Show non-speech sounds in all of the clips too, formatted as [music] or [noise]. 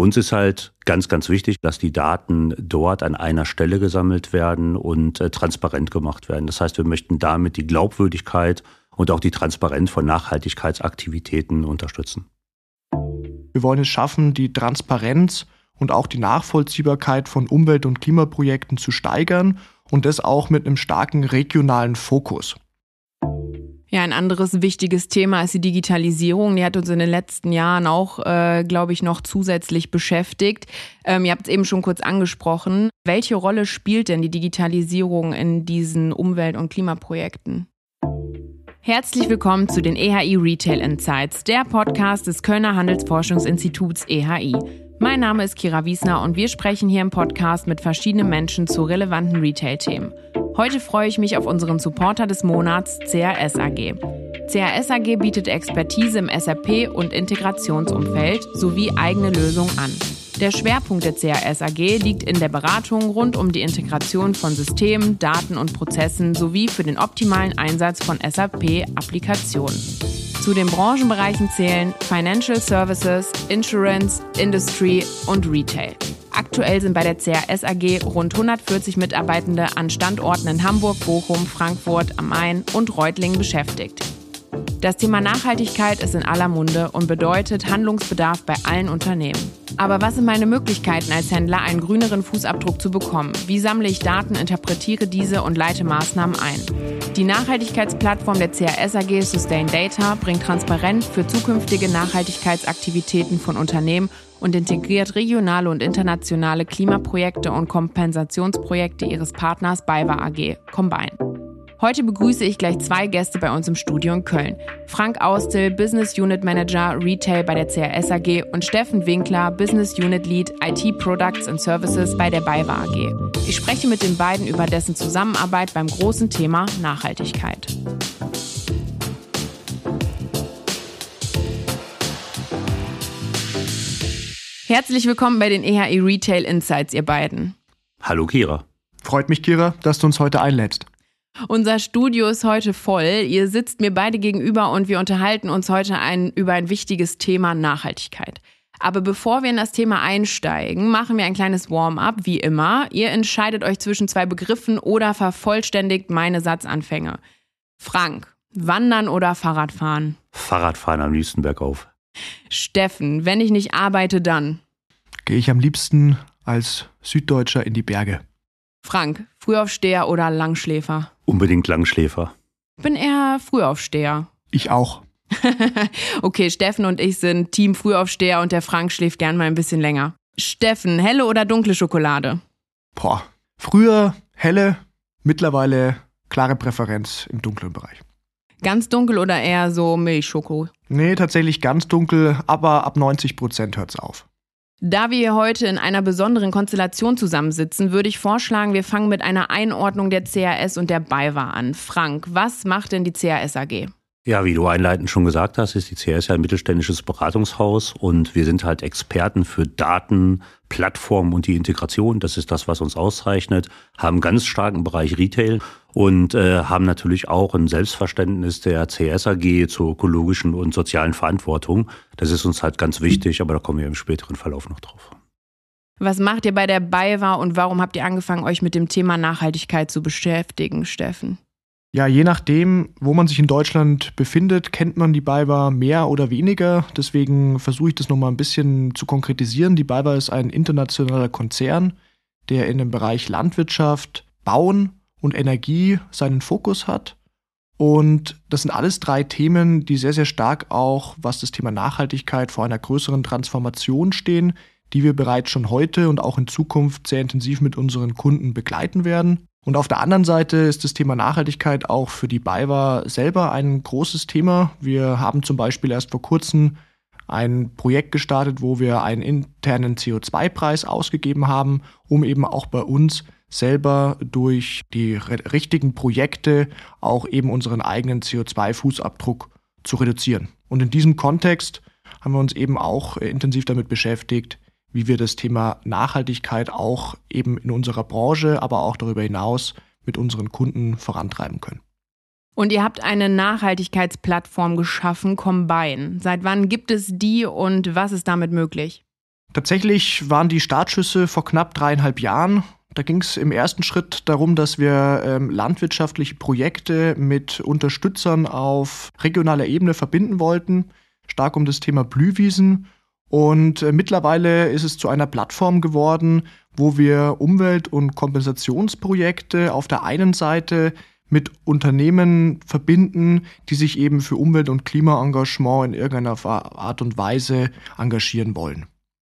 Uns ist halt ganz, ganz wichtig, dass die Daten dort an einer Stelle gesammelt werden und äh, transparent gemacht werden. Das heißt, wir möchten damit die Glaubwürdigkeit und auch die Transparenz von Nachhaltigkeitsaktivitäten unterstützen. Wir wollen es schaffen, die Transparenz und auch die Nachvollziehbarkeit von Umwelt- und Klimaprojekten zu steigern und das auch mit einem starken regionalen Fokus. Ja, ein anderes wichtiges Thema ist die Digitalisierung. Die hat uns in den letzten Jahren auch, äh, glaube ich, noch zusätzlich beschäftigt. Ähm, ihr habt es eben schon kurz angesprochen. Welche Rolle spielt denn die Digitalisierung in diesen Umwelt- und Klimaprojekten? Herzlich willkommen zu den EHI Retail Insights, der Podcast des Kölner Handelsforschungsinstituts EHI. Mein Name ist Kira Wiesner und wir sprechen hier im Podcast mit verschiedenen Menschen zu relevanten Retail-Themen. Heute freue ich mich auf unseren Supporter des Monats, CRS AG. CRS AG bietet Expertise im SAP- und Integrationsumfeld sowie eigene Lösungen an. Der Schwerpunkt der CRS AG liegt in der Beratung rund um die Integration von Systemen, Daten und Prozessen sowie für den optimalen Einsatz von SAP-Applikationen. Zu den Branchenbereichen zählen Financial Services, Insurance, Industry und Retail. Aktuell sind bei der CRS AG rund 140 Mitarbeitende an Standorten in Hamburg, Bochum, Frankfurt am Main und Reutlingen beschäftigt. Das Thema Nachhaltigkeit ist in aller Munde und bedeutet Handlungsbedarf bei allen Unternehmen. Aber was sind meine Möglichkeiten als Händler, einen grüneren Fußabdruck zu bekommen? Wie sammle ich Daten, interpretiere diese und leite Maßnahmen ein? Die Nachhaltigkeitsplattform der CRS AG Sustain Data bringt Transparenz für zukünftige Nachhaltigkeitsaktivitäten von Unternehmen und integriert regionale und internationale Klimaprojekte und Kompensationsprojekte ihres Partners BayWa AG Combine. Heute begrüße ich gleich zwei Gäste bei uns im Studio in Köln. Frank Austel, Business Unit Manager Retail bei der CRS AG und Steffen Winkler, Business Unit Lead IT Products and Services bei der BayWa AG. Ich spreche mit den beiden über dessen Zusammenarbeit beim großen Thema Nachhaltigkeit. Herzlich willkommen bei den EHI Retail Insights, ihr beiden. Hallo Kira. Freut mich, Kira, dass du uns heute einlädst. Unser Studio ist heute voll. Ihr sitzt mir beide gegenüber und wir unterhalten uns heute ein, über ein wichtiges Thema Nachhaltigkeit. Aber bevor wir in das Thema einsteigen, machen wir ein kleines Warm-up, wie immer. Ihr entscheidet euch zwischen zwei Begriffen oder vervollständigt meine Satzanfänge. Frank, Wandern oder Fahrradfahren? Fahrradfahren am liebsten bergauf. Steffen, wenn ich nicht arbeite, dann? Gehe ich am liebsten als Süddeutscher in die Berge. Frank, Frühaufsteher oder Langschläfer? Unbedingt Langschläfer. Bin eher Frühaufsteher. Ich auch. [laughs] okay, Steffen und ich sind Team Frühaufsteher und der Frank schläft gern mal ein bisschen länger. Steffen, helle oder dunkle Schokolade? Boah, früher helle, mittlerweile klare Präferenz im dunklen Bereich. Ganz dunkel oder eher so Milchschoko? Nee, tatsächlich ganz dunkel, aber ab 90 Prozent hört's auf. Da wir hier heute in einer besonderen Konstellation zusammensitzen, würde ich vorschlagen, wir fangen mit einer Einordnung der CAS und der BayWa an. Frank, was macht denn die CAS AG? Ja, wie du einleitend schon gesagt hast, ist die CS ja ein mittelständisches Beratungshaus und wir sind halt Experten für Daten, Plattformen und die Integration. Das ist das, was uns auszeichnet. Haben ganz starken Bereich Retail und äh, haben natürlich auch ein Selbstverständnis der CS AG zur ökologischen und sozialen Verantwortung. Das ist uns halt ganz wichtig, aber da kommen wir im späteren Verlauf noch drauf. Was macht ihr bei der BayWa und warum habt ihr angefangen, euch mit dem Thema Nachhaltigkeit zu beschäftigen, Steffen? Ja, je nachdem, wo man sich in Deutschland befindet, kennt man die BayWa mehr oder weniger. Deswegen versuche ich das nochmal ein bisschen zu konkretisieren. Die BayWa ist ein internationaler Konzern, der in dem Bereich Landwirtschaft, Bauen und Energie seinen Fokus hat. Und das sind alles drei Themen, die sehr, sehr stark auch, was das Thema Nachhaltigkeit vor einer größeren Transformation stehen, die wir bereits schon heute und auch in Zukunft sehr intensiv mit unseren Kunden begleiten werden. Und auf der anderen Seite ist das Thema Nachhaltigkeit auch für die BayWa selber ein großes Thema. Wir haben zum Beispiel erst vor kurzem ein Projekt gestartet, wo wir einen internen CO2-Preis ausgegeben haben, um eben auch bei uns selber durch die richtigen Projekte auch eben unseren eigenen CO2-Fußabdruck zu reduzieren. Und in diesem Kontext haben wir uns eben auch intensiv damit beschäftigt, wie wir das Thema Nachhaltigkeit auch eben in unserer Branche, aber auch darüber hinaus mit unseren Kunden vorantreiben können. Und ihr habt eine Nachhaltigkeitsplattform geschaffen, Combine. Seit wann gibt es die und was ist damit möglich? Tatsächlich waren die Startschüsse vor knapp dreieinhalb Jahren. Da ging es im ersten Schritt darum, dass wir ähm, landwirtschaftliche Projekte mit Unterstützern auf regionaler Ebene verbinden wollten, stark um das Thema Blühwiesen. Und äh, mittlerweile ist es zu einer Plattform geworden, wo wir Umwelt- und Kompensationsprojekte auf der einen Seite mit Unternehmen verbinden, die sich eben für Umwelt- und Klimaengagement in irgendeiner Art und Weise engagieren wollen.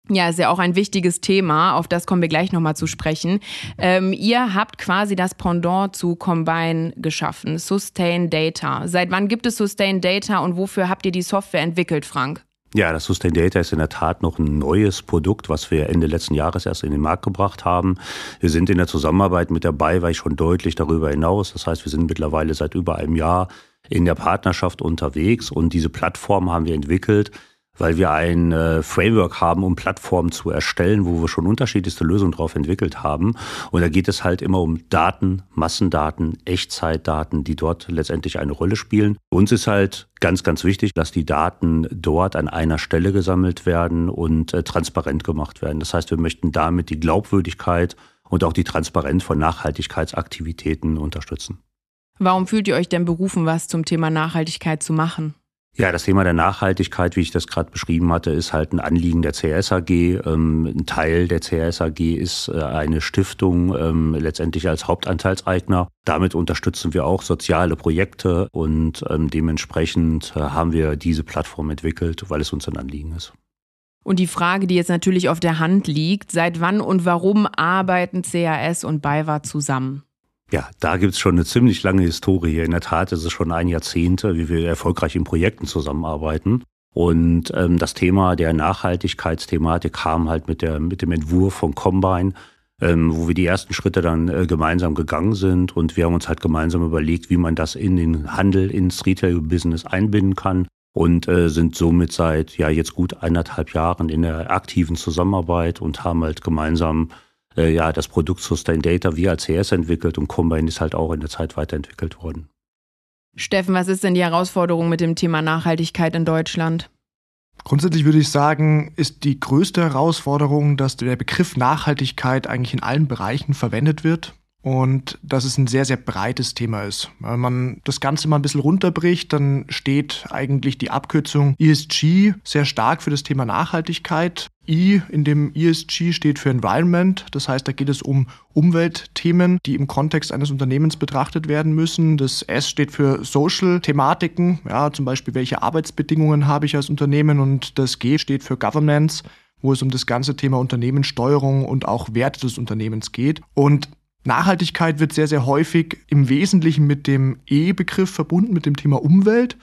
Ja, ist ja auch ein wichtiges Thema, auf das kommen wir gleich nochmal zu sprechen. Ähm, ihr habt quasi das Pendant zu Combine geschaffen, Sustain Data. Seit wann gibt es Sustain Data und wofür habt ihr die Software entwickelt, Frank? Ja, das Sustain Data ist in der Tat noch ein neues Produkt, was wir Ende letzten Jahres erst in den Markt gebracht haben. Wir sind in der Zusammenarbeit mit der BayWa schon deutlich darüber hinaus. Das heißt, wir sind mittlerweile seit über einem Jahr in der Partnerschaft unterwegs und diese Plattform haben wir entwickelt, weil wir ein äh, Framework haben, um Plattformen zu erstellen, wo wir schon unterschiedlichste Lösungen drauf entwickelt haben. Und da geht es halt immer um Daten, Massendaten, Echtzeitdaten, die dort letztendlich eine Rolle spielen. Uns ist halt ganz, ganz wichtig, dass die Daten dort an einer Stelle gesammelt werden und äh, transparent gemacht werden. Das heißt, wir möchten damit die Glaubwürdigkeit und auch die Transparenz von Nachhaltigkeitsaktivitäten unterstützen. Warum fühlt ihr euch denn berufen, was zum Thema Nachhaltigkeit zu machen? Ja, das Thema der Nachhaltigkeit, wie ich das gerade beschrieben hatte, ist halt ein Anliegen der CSAG. Ähm, ein Teil der CSAG ist äh, eine Stiftung, ähm, letztendlich als Hauptanteilseigner. Damit unterstützen wir auch soziale Projekte und ähm, dementsprechend äh, haben wir diese Plattform entwickelt, weil es uns ein Anliegen ist. Und die Frage, die jetzt natürlich auf der Hand liegt, seit wann und warum arbeiten CAS und BayWa zusammen? Ja, da gibt's schon eine ziemlich lange Historie. In der Tat ist es schon ein Jahrzehnt, wie wir erfolgreich in Projekten zusammenarbeiten. Und ähm, das Thema der Nachhaltigkeitsthematik kam halt mit, der, mit dem Entwurf von Combine, ähm, wo wir die ersten Schritte dann äh, gemeinsam gegangen sind. Und wir haben uns halt gemeinsam überlegt, wie man das in den Handel, ins Retail-Business einbinden kann. Und äh, sind somit seit ja jetzt gut eineinhalb Jahren in der aktiven Zusammenarbeit und haben halt gemeinsam äh, ja, das Produkt Sustain Data wir als CS entwickelt und Combine ist halt auch in der Zeit weiterentwickelt worden. Steffen, was ist denn die Herausforderung mit dem Thema Nachhaltigkeit in Deutschland? Grundsätzlich würde ich sagen, ist die größte Herausforderung, dass der Begriff Nachhaltigkeit eigentlich in allen Bereichen verwendet wird und dass es ein sehr, sehr breites Thema ist. Wenn man das Ganze mal ein bisschen runterbricht, dann steht eigentlich die Abkürzung ESG sehr stark für das Thema Nachhaltigkeit. I in dem ESG steht für Environment, das heißt, da geht es um Umweltthemen, die im Kontext eines Unternehmens betrachtet werden müssen. Das S steht für Social-Thematiken, ja, zum Beispiel, welche Arbeitsbedingungen habe ich als Unternehmen und das G steht für Governance wo es um das ganze Thema Unternehmenssteuerung und auch Werte des Unternehmens geht. Und Nachhaltigkeit wird sehr, sehr häufig im Wesentlichen mit dem E-Begriff verbunden, mit dem Thema Umwelt,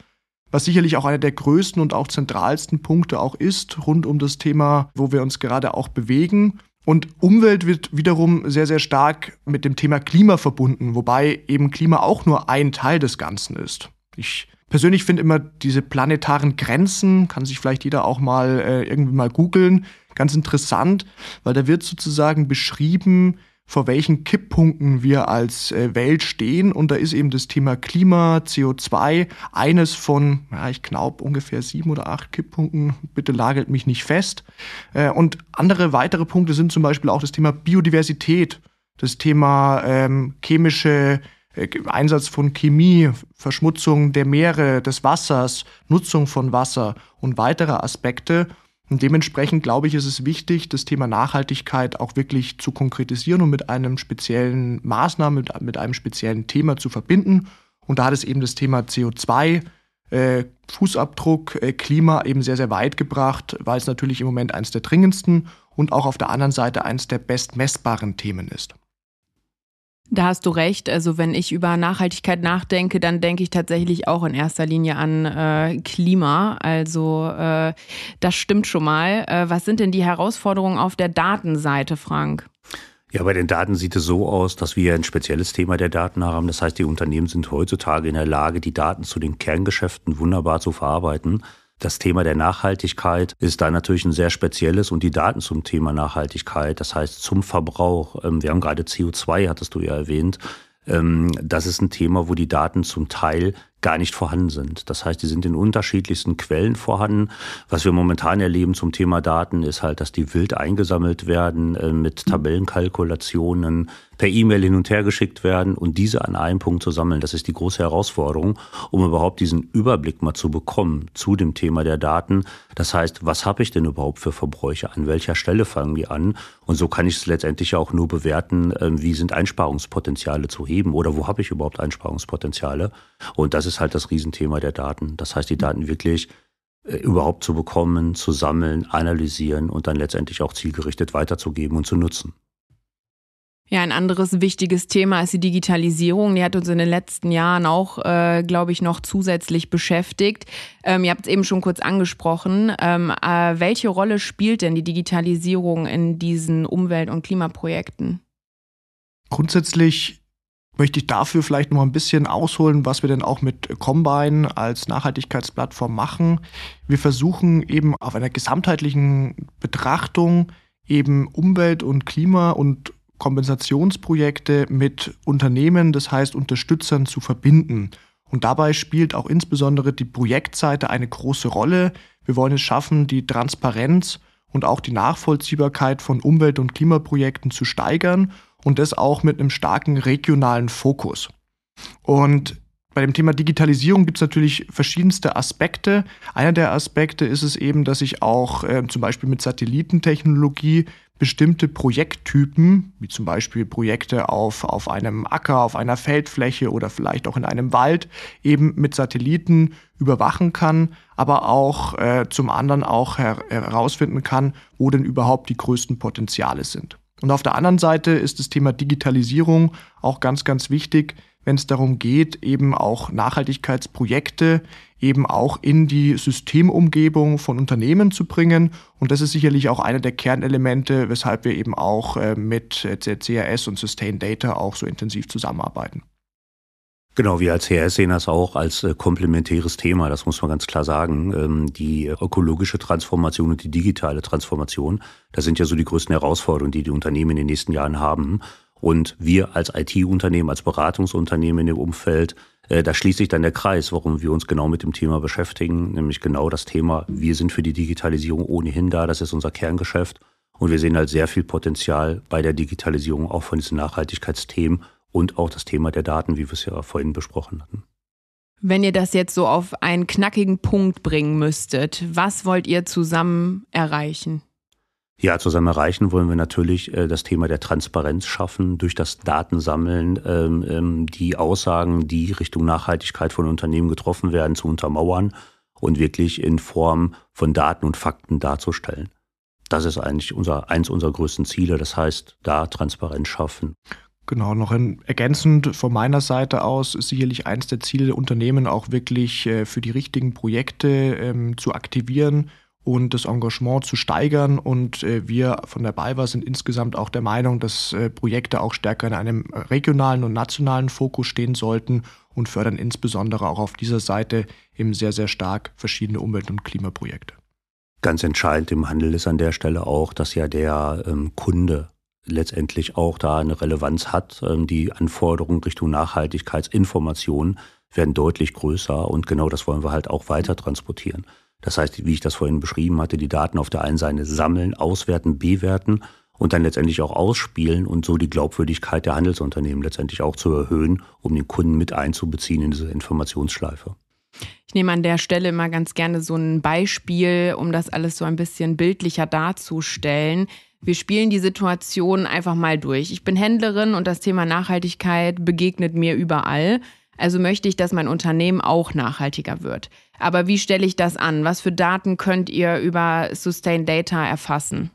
was sicherlich auch einer der größten und auch zentralsten Punkte auch ist, rund um das Thema, wo wir uns gerade auch bewegen. Und Umwelt wird wiederum sehr, sehr stark mit dem Thema Klima verbunden, wobei eben Klima auch nur ein Teil des Ganzen ist. Ich persönlich finde immer diese planetaren Grenzen, kann sich vielleicht jeder auch mal äh, irgendwie mal googeln, ganz interessant, weil da wird sozusagen beschrieben, vor welchen Kipppunkten wir als äh, Welt stehen. Und da ist eben das Thema Klima, CO2 eines von, ja, ich glaube, ungefähr sieben oder acht Kipppunkten. Bitte lagert mich nicht fest. Äh, und andere weitere Punkte sind zum Beispiel auch das Thema Biodiversität, das Thema ähm, chemische äh, Einsatz von Chemie, Verschmutzung der Meere, des Wassers, Nutzung von Wasser und weitere Aspekte. Und dementsprechend glaube ich, ist es wichtig, das Thema Nachhaltigkeit auch wirklich zu konkretisieren und mit einem speziellen Maßnahmen, mit, mit einem speziellen Thema zu verbinden. Und da hat es eben das Thema CO2, äh, Fußabdruck, äh, Klima eben sehr, sehr weit gebracht, weil es natürlich im Moment eines der dringendsten und auch auf der anderen Seite eines der bestmessbaren Themen ist. Da hast du recht. Also wenn ich über Nachhaltigkeit nachdenke, dann denke ich tatsächlich auch in erster Linie an äh, Klima. Also äh, das stimmt schon mal. Äh, was sind denn die Herausforderungen auf der Datenseite, Frank? Ja, bei den Daten sieht es so aus, dass wir ein spezielles Thema der Daten haben. Das heißt, die Unternehmen sind heutzutage in der Lage, die Daten zu den Kerngeschäften wunderbar zu verarbeiten. Das Thema der Nachhaltigkeit ist da natürlich ein sehr spezielles und die Daten zum Thema Nachhaltigkeit, das heißt zum Verbrauch. Ähm, wir haben gerade CO2, hattest du ja erwähnt. Ähm, das ist ein Thema, wo die Daten zum Teil gar nicht vorhanden sind. Das heißt, die sind in unterschiedlichsten Quellen vorhanden. Was wir momentan erleben zum Thema Daten ist halt, dass die wild eingesammelt werden äh, mit Tabellenkalkulationen, per E-Mail hin und her geschickt werden und diese an einem Punkt zu sammeln. Das ist die große Herausforderung, um überhaupt diesen Überblick mal zu bekommen zu dem Thema der Daten. Das heißt, was habe ich denn überhaupt für Verbräuche? An welcher Stelle fangen die an? Und so kann ich es letztendlich auch nur bewerten, ähm, wie sind Einsparungspotenziale zu heben oder wo habe ich überhaupt Einsparungspotenziale? Und das ist halt das Riesenthema der Daten. Das heißt, die Daten wirklich äh, überhaupt zu bekommen, zu sammeln, analysieren und dann letztendlich auch zielgerichtet weiterzugeben und zu nutzen. Ja, ein anderes wichtiges Thema ist die Digitalisierung. Die hat uns in den letzten Jahren auch, äh, glaube ich, noch zusätzlich beschäftigt. Ähm, ihr habt es eben schon kurz angesprochen. Ähm, äh, welche Rolle spielt denn die Digitalisierung in diesen Umwelt- und Klimaprojekten? Grundsätzlich möchte ich dafür vielleicht noch ein bisschen ausholen, was wir denn auch mit Combine als Nachhaltigkeitsplattform machen. Wir versuchen eben auf einer gesamtheitlichen Betrachtung eben Umwelt und Klima und Kompensationsprojekte mit Unternehmen, das heißt Unterstützern zu verbinden. Und dabei spielt auch insbesondere die Projektseite eine große Rolle. Wir wollen es schaffen, die Transparenz und auch die Nachvollziehbarkeit von Umwelt- und Klimaprojekten zu steigern und das auch mit einem starken regionalen Fokus. Und bei dem Thema Digitalisierung gibt es natürlich verschiedenste Aspekte. Einer der Aspekte ist es eben, dass ich auch äh, zum Beispiel mit Satellitentechnologie bestimmte Projekttypen, wie zum Beispiel Projekte auf, auf einem Acker, auf einer Feldfläche oder vielleicht auch in einem Wald, eben mit Satelliten überwachen kann, aber auch äh, zum anderen auch her herausfinden kann, wo denn überhaupt die größten Potenziale sind. Und auf der anderen Seite ist das Thema Digitalisierung auch ganz, ganz wichtig, wenn es darum geht, eben auch Nachhaltigkeitsprojekte eben auch in die Systemumgebung von Unternehmen zu bringen. Und das ist sicherlich auch einer der Kernelemente, weshalb wir eben auch äh, mit CRS und Sustain Data auch so intensiv zusammenarbeiten. Genau, wir als CRS sehen das auch als äh, komplementäres Thema, das muss man ganz klar sagen. Ähm, die ökologische Transformation und die digitale Transformation, das sind ja so die größten Herausforderungen, die die Unternehmen in den nächsten Jahren haben. Und wir als IT-Unternehmen, als Beratungsunternehmen in dem Umfeld, äh, da schließt sich dann der Kreis, warum wir uns genau mit dem Thema beschäftigen, nämlich genau das Thema, wir sind für die Digitalisierung ohnehin da, das ist unser Kerngeschäft. Und wir sehen halt sehr viel Potenzial bei der Digitalisierung auch von diesen Nachhaltigkeitsthemen und auch das Thema der Daten, wie wir es ja vorhin besprochen hatten. Wenn ihr das jetzt so auf einen knackigen Punkt bringen müsstet, was wollt ihr zusammen erreichen? Ja, zusammen erreichen wollen wir natürlich äh, das Thema der Transparenz schaffen, durch das Datensammeln ähm, ähm, die Aussagen, die Richtung Nachhaltigkeit von Unternehmen getroffen werden, zu untermauern und wirklich in Form von Daten und Fakten darzustellen. Das ist eigentlich unser, eins unserer größten Ziele. Das heißt, da Transparenz schaffen. Genau, noch ein, ergänzend von meiner Seite aus ist sicherlich eins der Ziele, Unternehmen auch wirklich äh, für die richtigen Projekte ähm, zu aktivieren und das Engagement zu steigern. Und äh, wir von der BayWa sind insgesamt auch der Meinung, dass äh, Projekte auch stärker in einem regionalen und nationalen Fokus stehen sollten und fördern insbesondere auch auf dieser Seite eben sehr, sehr stark verschiedene Umwelt- und Klimaprojekte. Ganz entscheidend im Handel ist an der Stelle auch, dass ja der ähm, Kunde letztendlich auch da eine Relevanz hat. Ähm, die Anforderungen Richtung Nachhaltigkeitsinformation werden deutlich größer und genau das wollen wir halt auch weiter transportieren. Das heißt, wie ich das vorhin beschrieben hatte, die Daten auf der einen Seite sammeln, auswerten, bewerten und dann letztendlich auch ausspielen und so die Glaubwürdigkeit der Handelsunternehmen letztendlich auch zu erhöhen, um den Kunden mit einzubeziehen in diese Informationsschleife. Ich nehme an der Stelle immer ganz gerne so ein Beispiel, um das alles so ein bisschen bildlicher darzustellen. Wir spielen die Situation einfach mal durch. Ich bin Händlerin und das Thema Nachhaltigkeit begegnet mir überall. Also möchte ich, dass mein Unternehmen auch nachhaltiger wird. Aber wie stelle ich das an? Was für Daten könnt ihr über Sustain Data erfassen?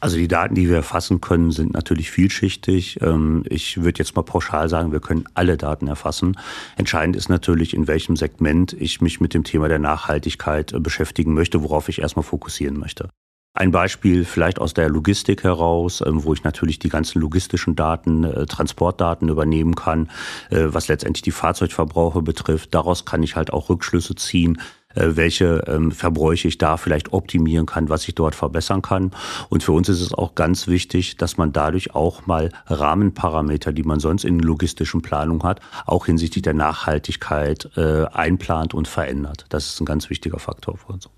Also die Daten, die wir erfassen können, sind natürlich vielschichtig. Ähm, ich würde jetzt mal pauschal sagen, wir können alle Daten erfassen. Entscheidend ist natürlich, in welchem Segment ich mich mit dem Thema der Nachhaltigkeit äh, beschäftigen möchte, worauf ich erstmal fokussieren möchte. Ein Beispiel vielleicht aus der Logistik heraus, ähm, wo ich natürlich die ganzen logistischen Daten, äh, Transportdaten übernehmen kann, äh, was letztendlich die Fahrzeugverbrauche betrifft. Daraus kann ich halt auch Rückschlüsse ziehen. äh, welche ähm, Verbräuche ich da vielleicht optimieren kann, was ich dort verbessern kann. Und für uns ist es auch ganz wichtig, dass man dadurch auch mal Rahmenparameter, die man sonst in logistischen Planung hat, auch hinsichtlich der Nachhaltigkeit äh, einplant und verändert. Das ist ein ganz wichtiger Faktor für uns.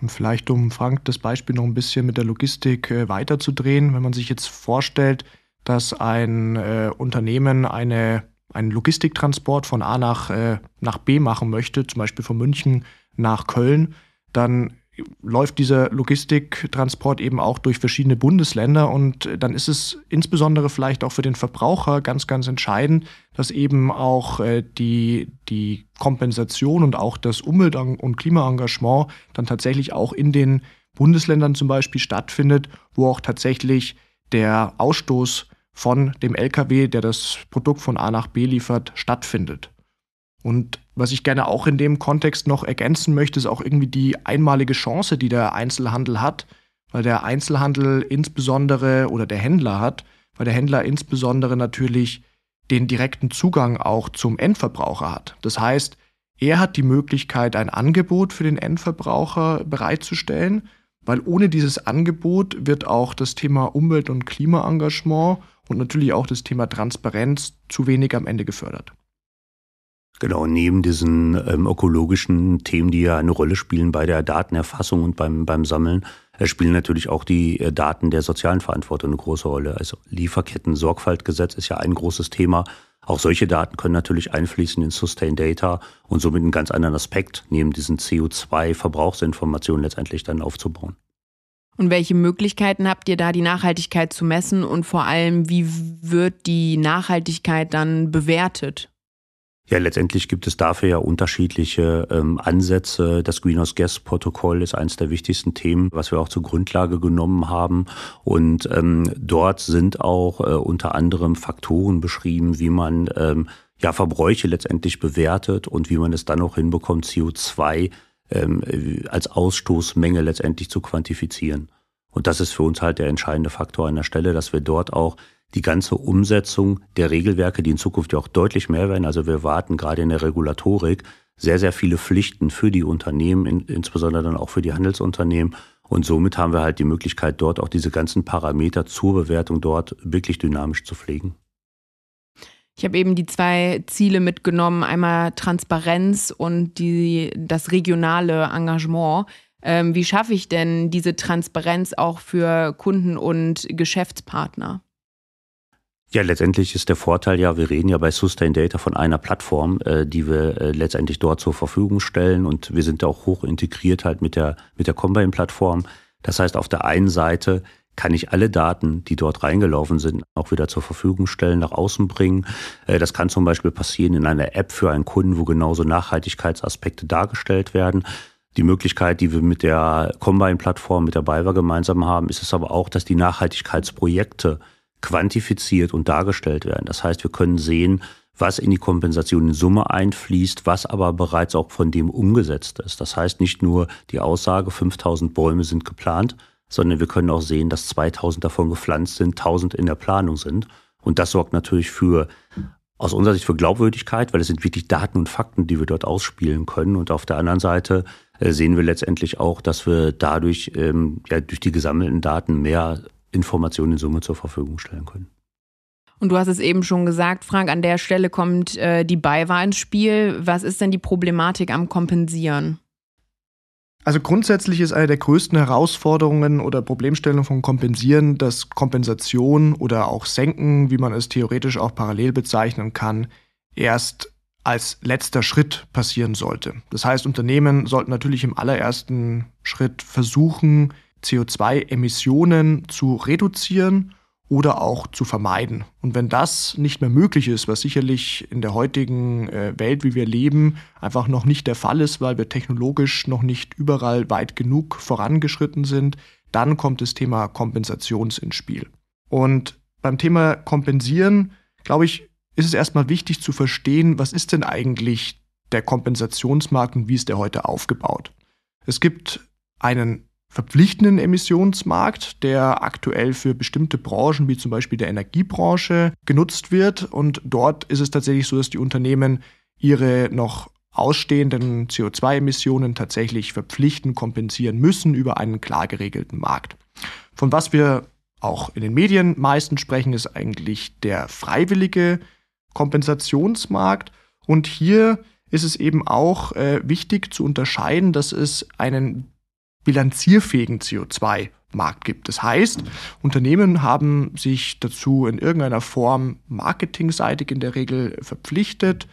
Und vielleicht, um Frank das Beispiel noch ein bisschen mit der Logistik äh, weiterzudrehen, wenn man sich jetzt vorstellt, dass ein äh, Unternehmen eine, einen Logistiktransport von A nach, äh, nach B machen möchte, zum Beispiel von München nach Köln, dann läuft dieser Logistiktransport eben auch durch verschiedene Bundesländer und dann ist es insbesondere vielleicht auch für den Verbraucher ganz, ganz entscheidend, dass eben auch äh, die, die Kompensation und auch das Umwelt- und Klimaengagement dann tatsächlich auch in den Bundesländern zum Beispiel stattfindet, wo auch tatsächlich der Ausstoß von dem Lkw, der das Produkt von A nach B liefert, stattfindet. Und was ich gerne auch in dem Kontext noch ergänzen möchte, ist auch irgendwie die einmalige Chance, die der Einzelhandel hat, weil der Einzelhandel insbesondere oder der Händler hat, weil der Händler insbesondere natürlich den direkten Zugang auch zum Endverbraucher hat. Das heißt, er hat die Möglichkeit, ein Angebot für den Endverbraucher bereitzustellen, weil ohne dieses Angebot wird auch das Thema Umwelt- und Klimaengagement und natürlich auch das Thema Transparenz zu wenig am Ende gefördert. Genau, neben diesen ähm, ökologischen Themen, die ja eine Rolle spielen bei der Datenerfassung und beim, beim Sammeln, äh, spielen natürlich auch die äh, Daten der sozialen Verantwortung eine große Rolle. Also Lieferketten-Sorgfaltgesetz ist ja ein großes Thema. Auch solche Daten können natürlich einfließen in Sustain Data und somit einen ganz anderen Aspekt neben diesen CO2-Verbrauchsinformationen letztendlich dann aufzubauen. Und welche Möglichkeiten habt ihr da, die Nachhaltigkeit zu messen und vor allem, wie wird die Nachhaltigkeit dann bewertet? Ja, letztendlich gibt es dafür ja unterschiedliche ähm, Ansätze. Das Greenhouse Gas Protokoll ist eines der wichtigsten Themen, was wir auch zur Grundlage genommen haben. Und ähm, dort sind auch äh, unter anderem Faktoren beschrieben, wie man ähm, ja Verbräuche letztendlich bewertet und wie man es dann auch hinbekommt, CO2 ähm, als Ausstoßmenge letztendlich zu quantifizieren. Und das ist für uns halt der entscheidende Faktor an der Stelle, dass wir dort auch die ganze Umsetzung der Regelwerke, die in Zukunft ja auch deutlich mehr werden. Also wir warten gerade in der Regulatorik sehr, sehr viele Pflichten für die Unternehmen, in, insbesondere dann auch für die Handelsunternehmen. Und somit haben wir halt die Möglichkeit, dort auch diese ganzen Parameter zur Bewertung dort wirklich dynamisch zu pflegen. Ich habe eben die zwei Ziele mitgenommen, einmal Transparenz und die, das regionale Engagement. Ähm, wie schaffe ich denn diese Transparenz auch für Kunden und Geschäftspartner? Ja, letztendlich ist der Vorteil ja, wir reden ja bei Sustain Data von einer Plattform, äh, die wir äh, letztendlich dort zur Verfügung stellen und wir sind da auch hoch integriert halt mit der, mit der Combine-Plattform. Das heißt, auf der einen Seite kann ich alle Daten, die dort reingelaufen sind, auch wieder zur Verfügung stellen, nach außen bringen. Äh, das kann zum Beispiel passieren in einer App für einen Kunden, wo genauso Nachhaltigkeitsaspekte dargestellt werden. Die Möglichkeit, die wir mit der Combine-Plattform, mit der BayWa gemeinsam haben, ist es aber auch, dass die Nachhaltigkeitsprojekte quantifiziert und dargestellt werden. Das heißt, wir können sehen, was in die Kompensation in Summe einfließt, was aber bereits auch von dem umgesetzt ist. Das heißt nicht nur die Aussage, 5000 Bäume sind geplant, sondern wir können auch sehen, dass 2000 davon gepflanzt sind, 1000 in der Planung sind. Und das sorgt natürlich für, aus unserer Sicht für Glaubwürdigkeit, weil es sind wirklich Daten und Fakten, die wir dort ausspielen können. Und auf der anderen Seite äh, sehen wir letztendlich auch, dass wir dadurch ähm, ja, durch die gesammelten Daten mehr Informationen in Summe zur Verfügung stellen können. Und du hast es eben schon gesagt, Frank, an der Stelle kommt äh, die Beiwahl ins Spiel. Was ist denn die Problematik am Kompensieren? Also grundsätzlich ist eine der größten Herausforderungen oder Problemstellungen von Kompensieren, dass Kompensation oder auch Senken, wie man es theoretisch auch parallel bezeichnen kann, erst als letzter Schritt passieren sollte. Das heißt, Unternehmen sollten natürlich im allerersten Schritt versuchen, CO2-Emissionen zu reduzieren oder auch zu vermeiden. Und wenn das nicht mehr möglich ist, was sicherlich in der heutigen äh, Welt, wie wir leben, einfach noch nicht der Fall ist, weil wir technologisch noch nicht überall weit genug vorangeschritten sind, dann kommt das Thema Kompensations ins Spiel. Und beim Thema Kompensieren, glaube ich, ist es erstmal wichtig zu verstehen, was ist denn eigentlich der Kompensationsmarkt und wie ist der heute aufgebaut. Es gibt einen verpflichtenden Emissionsmarkt, der aktuell für bestimmte Branchen wie zum Beispiel der Energiebranche genutzt wird. Und dort ist es tatsächlich so, dass die Unternehmen ihre noch ausstehenden CO2-Emissionen tatsächlich verpflichten, kompensieren müssen über einen klar geregelten Markt. Von was wir auch in den Medien meistens sprechen, ist eigentlich der freiwillige Kompensationsmarkt. Und hier ist es eben auch äh, wichtig zu unterscheiden, dass es einen bilanzierfähigen CO2-Markt gibt. Das heißt, Unternehmen haben sich dazu in irgendeiner Form marketingseitig in der Regel verpflichtet,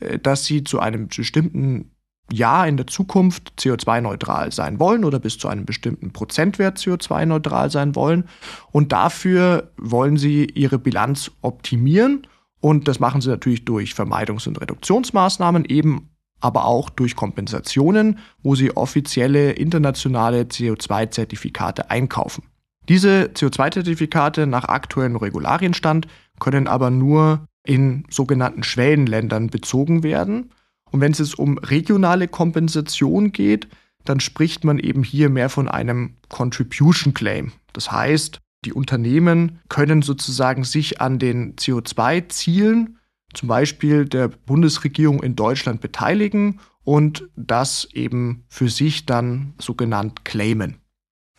äh, dass sie zu einem bestimmten Jahr in der Zukunft CO2-neutral sein wollen oder bis zu einem bestimmten Prozentwert CO2-neutral sein wollen. Und dafür wollen sie ihre Bilanz optimieren. Und das machen sie natürlich durch Vermeidungs- und Reduktionsmaßnahmen, eben aber auch durch Kompensationen, wo sie offizielle internationale CO2-Zertifikate einkaufen. Diese CO2-Zertifikate nach aktuellem Regularienstand können aber nur in sogenannten Schwellenländern bezogen werden. Und wenn es um regionale Kompensation geht, dann spricht man eben hier mehr von einem Contribution Claim. Das heißt, die Unternehmen können sozusagen sich an den CO2-Zielen, zum Beispiel der Bundesregierung in Deutschland, beteiligen und das eben für sich dann so genannt claimen.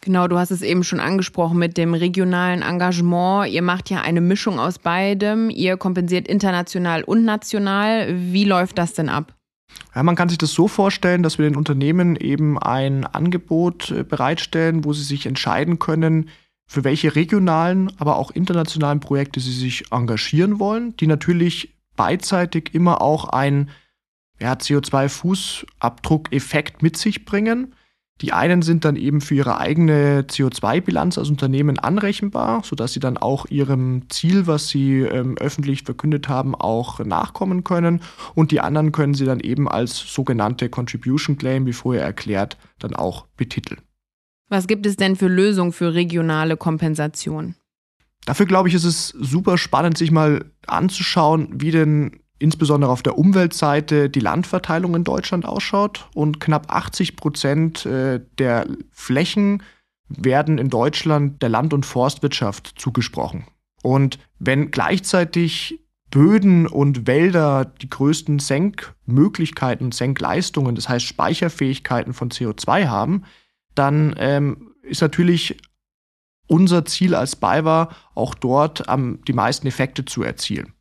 Genau, du hast es eben schon angesprochen mit dem regionalen Engagement. Ihr macht ja eine Mischung aus beidem. Ihr kompensiert international und national. Wie läuft das denn ab? Ja, man kann sich das so vorstellen, dass wir den Unternehmen eben ein Angebot äh, bereitstellen, wo sie sich entscheiden können, für welche regionalen, aber auch internationalen Projekte sie sich engagieren wollen, die natürlich beidseitig immer auch einen ja, CO2-Fußabdruck-Effekt mit sich bringen. Die einen sind dann eben für ihre eigene CO2-Bilanz als Unternehmen anrechenbar, sodass sie dann auch ihrem Ziel, was sie ähm, öffentlich verkündet haben, auch nachkommen können. Und die anderen können sie dann eben als sogenannte Contribution Claim, wie vorher erklärt, dann auch betiteln. Was gibt es denn für Lösungen für regionale Kompensation? Dafür glaube ich, ist es super spannend, sich mal anzuschauen, wie denn insbesondere auf der Umweltseite die Landverteilung in Deutschland ausschaut. Und knapp 80 Prozent äh, der Flächen werden in Deutschland der Land- und Forstwirtschaft zugesprochen. Und wenn gleichzeitig Böden und Wälder die größten Senkmöglichkeiten, Senkleistungen, das heißt Speicherfähigkeiten von CO2 haben, dann ähm, ist natürlich unser Ziel als BayWa auch dort ähm, die meisten Effekte zu erzielen.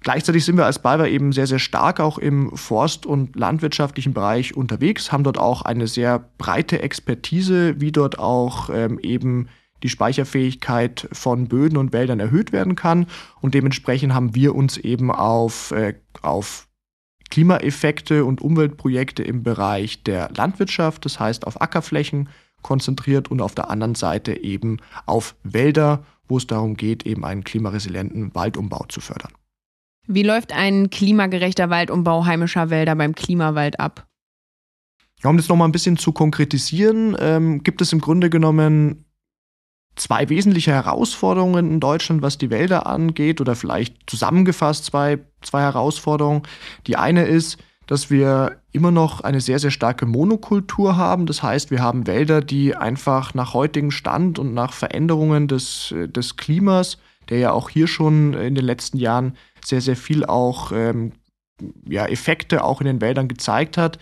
Gleichzeitig sind wir als BayWa eben sehr, sehr stark auch im forst- und landwirtschaftlichen Bereich unterwegs, haben dort auch eine sehr breite Expertise, wie dort auch ähm, eben die Speicherfähigkeit von Böden und Wäldern erhöht werden kann. Und dementsprechend haben wir uns eben auf, äh, auf Klimaeffekte und Umweltprojekte im Bereich der Landwirtschaft, das heißt auf Ackerflächen konzentriert und auf der anderen Seite eben auf Wälder, wo es darum geht, eben einen klimaresilienten Waldumbau zu fördern. Wie läuft ein klimagerechter Waldumbau heimischer Wälder beim Klimawald ab? Ja, um das nochmal ein bisschen zu konkretisieren, ähm, gibt es im Grunde genommen zwei wesentliche Herausforderungen in Deutschland, was die Wälder angeht, oder vielleicht zusammengefasst zwei, zwei Herausforderungen. Die eine ist, dass wir immer noch eine sehr, sehr starke Monokultur haben. Das heißt, wir haben Wälder, die einfach nach heutigem Stand und nach Veränderungen des, des Klimas, der ja auch hier schon in den letzten Jahren sehr, sehr viel auch ähm, ja, Effekte auch in den Wäldern gezeigt hat,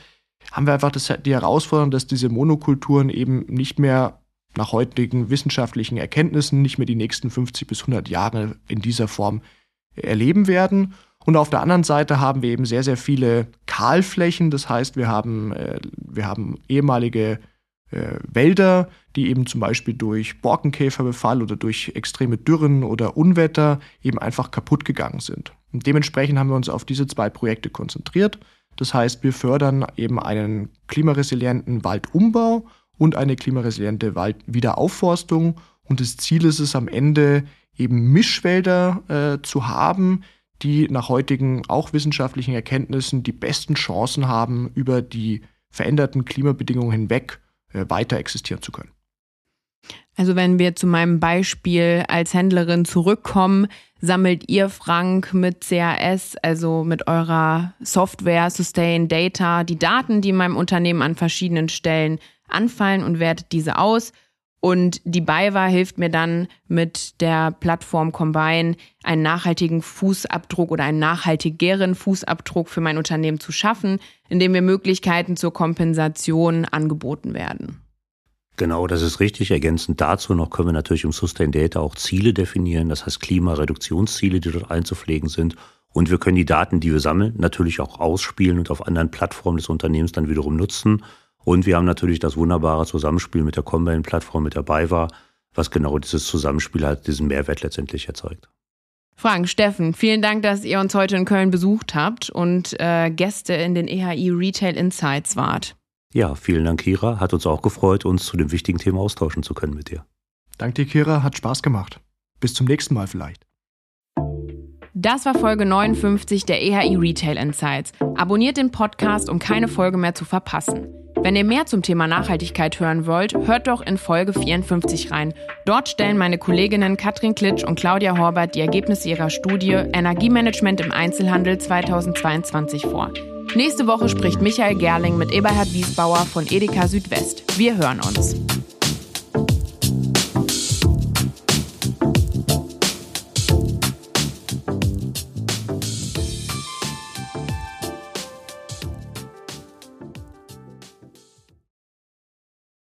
haben wir einfach das, die Herausforderung, dass diese Monokulturen eben nicht mehr nach heutigen wissenschaftlichen Erkenntnissen nicht mehr die nächsten 50 bis 100 Jahre in dieser Form erleben werden. Und auf der anderen Seite haben wir eben sehr, sehr viele Kahlflächen. Das heißt, wir haben, äh, wir haben ehemalige äh, Wälder, die eben zum Beispiel durch Borkenkäferbefall oder durch extreme Dürren oder Unwetter eben einfach kaputt gegangen sind. Und dementsprechend haben wir uns auf diese zwei Projekte konzentriert. Das heißt, wir fördern eben einen klimaresilienten Waldumbau und eine klimaresiliente Waldwiederaufforstung. Und das Ziel ist es am Ende, eben Mischwälder äh, zu haben, die nach heutigen auch wissenschaftlichen Erkenntnissen die besten Chancen haben, über die veränderten Klimabedingungen hinweg äh, weiter existieren zu können. Also wenn wir zu meinem Beispiel als Händlerin zurückkommen, sammelt ihr Frank mit CAS, also mit eurer Software Sustain Data, die Daten, die in meinem Unternehmen an verschiedenen Stellen anfallen und wertet diese aus Und die BayWa hilft mir dann mit der Plattform Combine einen nachhaltigen Fußabdruck oder einen nachhaltigeren Fußabdruck für mein Unternehmen zu schaffen, indem mir Möglichkeiten zur Kompensation angeboten werden. Genau, das ist richtig. Ergänzend dazu noch können wir natürlich im Sustain Data auch Ziele definieren, das heißt Klimareduktionsziele, die dort einzupflegen sind. Und wir können die Daten, die wir sammeln, natürlich auch ausspielen und auf anderen Plattformen des Unternehmens dann wiederum nutzen. Und wir haben natürlich das wunderbare Zusammenspiel mit der Combine-Plattform, mit der BayWa, was genau dieses Zusammenspiel halt diesen Mehrwert letztendlich erzeugt. Frank, Steffen, vielen Dank, dass ihr uns heute in Köln besucht habt und äh, Gäste in den EHI Retail Insights wart. Ja, vielen Dank, Kira. Hat uns auch gefreut, uns zu dem wichtigen Thema austauschen zu können mit dir. Dank dir, Kira. Hat Spaß gemacht. Bis zum nächsten Mal vielleicht. Das war Folge 59 der EHI Retail Insights. Abonniert den Podcast, um keine Folge mehr zu verpassen. Wenn ihr mehr zum Thema Nachhaltigkeit hören wollt, hört doch in Folge 54 rein. Dort stellen meine Kolleginnen Katrin Klitsch und Claudia Horbert die Ergebnisse ihrer Studie Energiemanagement im Einzelhandel 2022 vor. Nächste Woche spricht Michael Gerling mit Eberhard Wiesbauer von Edeka Südwest. Wir hören uns.